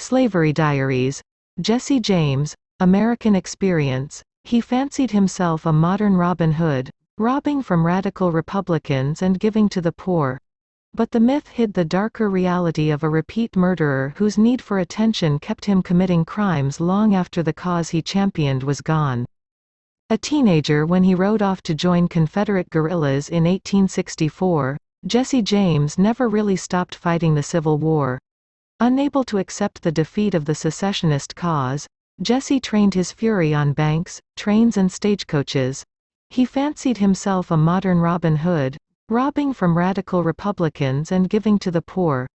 Slavery Diaries. Jesse James, American Experience. He fancied himself a modern Robin Hood, robbing from radical Republicans and giving to the poor. But the myth hid the darker reality of a repeat murderer whose need for attention kept him committing crimes long after the cause he championed was gone. A teenager when he rode off to join Confederate guerrillas in 1864, Jesse James never really stopped fighting the Civil War. Unable to accept the defeat of the secessionist cause, Jesse trained his fury on banks, trains and stagecoaches. He fancied himself a modern Robin Hood, robbing from radical Republicans and giving to the poor.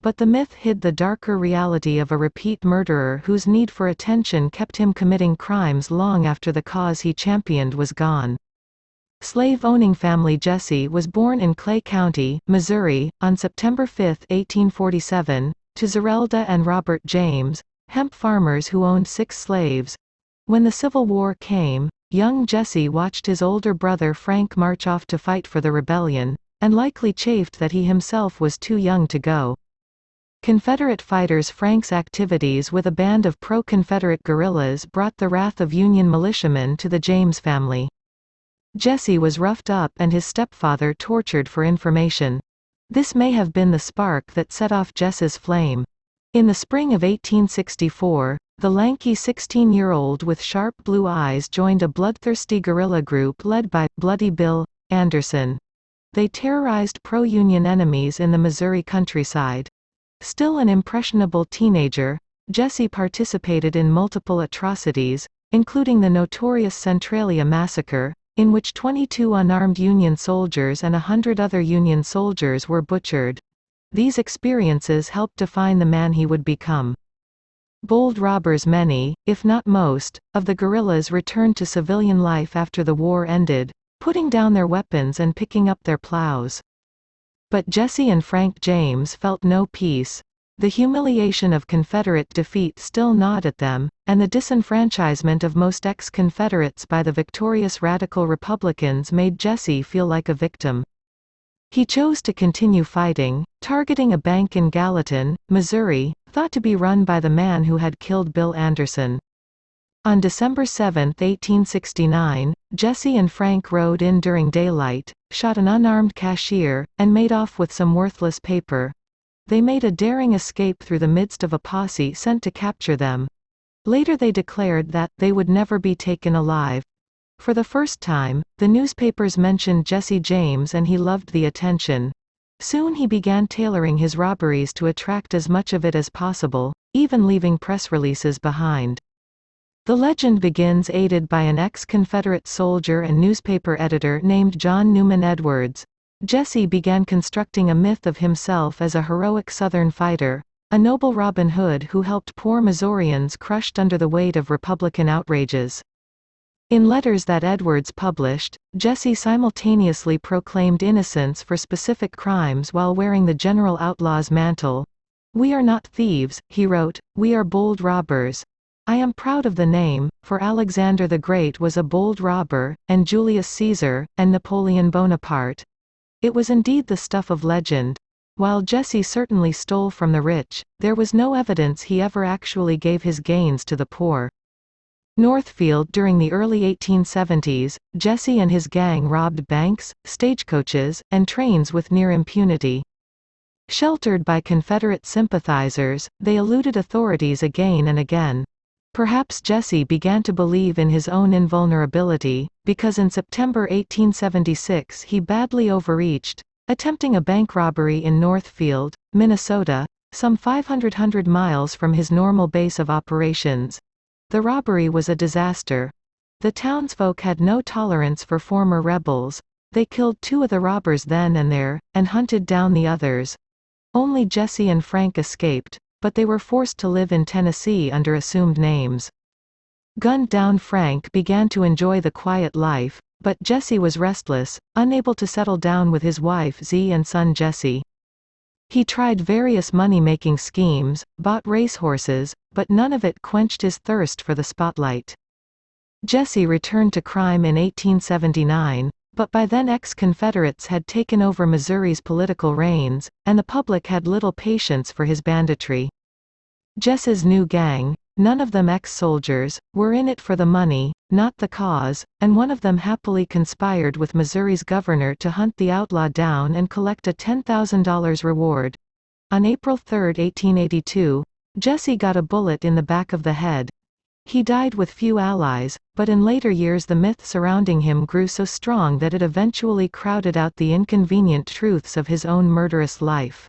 But the myth hid the darker reality of a repeat murderer whose need for attention kept him committing crimes long after the cause he championed was gone. Slave-owning family Jesse was born in Clay County, Missouri, on September 5, 1847, to Zerelda and Robert James, hemp farmers who owned six slaves. When the Civil War came, Young Jesse watched his older brother Frank march off to fight for the rebellion, and likely chafed that he himself was too young to go. Confederate fighters Frank's activities with a band of pro-Confederate guerrillas brought the wrath of Union militiamen to the James family. Jesse was roughed up and his stepfather tortured for information. This may have been the spark that set off Jesse's flame. In the spring of 1864, the lanky 16-year-old with sharp blue eyes joined a bloodthirsty guerrilla group led by Bloody Bill Anderson. They terrorized pro-Union enemies in the Missouri countryside. Still an impressionable teenager, Jesse participated in multiple atrocities, including the notorious Centralia massacre, in which 22 unarmed Union soldiers and a hundred other Union soldiers were butchered. These experiences helped define the man he would become. Bold robbers many, if not most, of the guerrillas returned to civilian life after the war ended, putting down their weapons and picking up their plows. But Jesse and Frank James felt no peace. The humiliation of Confederate defeat still gnawed at them, and the disenfranchisement of most ex-Confederates by the victorious radical Republicans made Jesse feel like a victim. He chose to continue fighting, targeting a bank in Gallatin, Missouri, thought to be run by the man who had killed Bill Anderson. On December 7, 1869, Jesse and Frank rode in during daylight, shot an unarmed cashier, and made off with some worthless paper. They made a daring escape through the midst of a posse sent to capture them. Later they declared that, they would never be taken alive. For the first time, the newspapers mentioned Jesse James and he loved the attention. Soon he began tailoring his robberies to attract as much of it as possible, even leaving press releases behind. The legend begins aided by an ex-Confederate soldier and newspaper editor named John Newman Edwards. Jesse began constructing a myth of himself as a heroic Southern fighter, a noble Robin Hood who helped poor Missourians crushed under the weight of Republican outrages. In letters that Edwards published, Jesse simultaneously proclaimed innocence for specific crimes while wearing the general outlaw's mantle. We are not thieves, he wrote, we are bold robbers. I am proud of the name, for Alexander the Great was a bold robber, and Julius Caesar, and Napoleon Bonaparte. It was indeed the stuff of legend. While Jesse certainly stole from the rich, there was no evidence he ever actually gave his gains to the poor. Northfield During the early 1870s, Jesse and his gang robbed banks, stagecoaches, and trains with near impunity. Sheltered by Confederate sympathizers, they eluded authorities again and again. Perhaps Jesse began to believe in his own invulnerability, because in September 1876 he badly overreached, attempting a bank robbery in Northfield, Minnesota, some 500 miles from his normal base of operations. The robbery was a disaster. The townsfolk had no tolerance for former rebels. They killed two of the robbers then and there, and hunted down the others. Only Jesse and Frank escaped, but they were forced to live in Tennessee under assumed names. Gunned down Frank began to enjoy the quiet life, but Jesse was restless, unable to settle down with his wife Zee and son Jesse. He tried various money-making schemes, bought racehorses, but none of it quenched his thirst for the spotlight. Jesse returned to crime in 1879, but by then ex-Confederates had taken over Missouri's political reins, and the public had little patience for his banditry. Jess's new gang, none of them ex-soldiers, were in it for the money, not the cause, and one of them happily conspired with Missouri's governor to hunt the outlaw down and collect a $10,000 reward. On April 3, 1882, Jesse got a bullet in the back of the head. He died with few allies, but in later years the myth surrounding him grew so strong that it eventually crowded out the inconvenient truths of his own murderous life.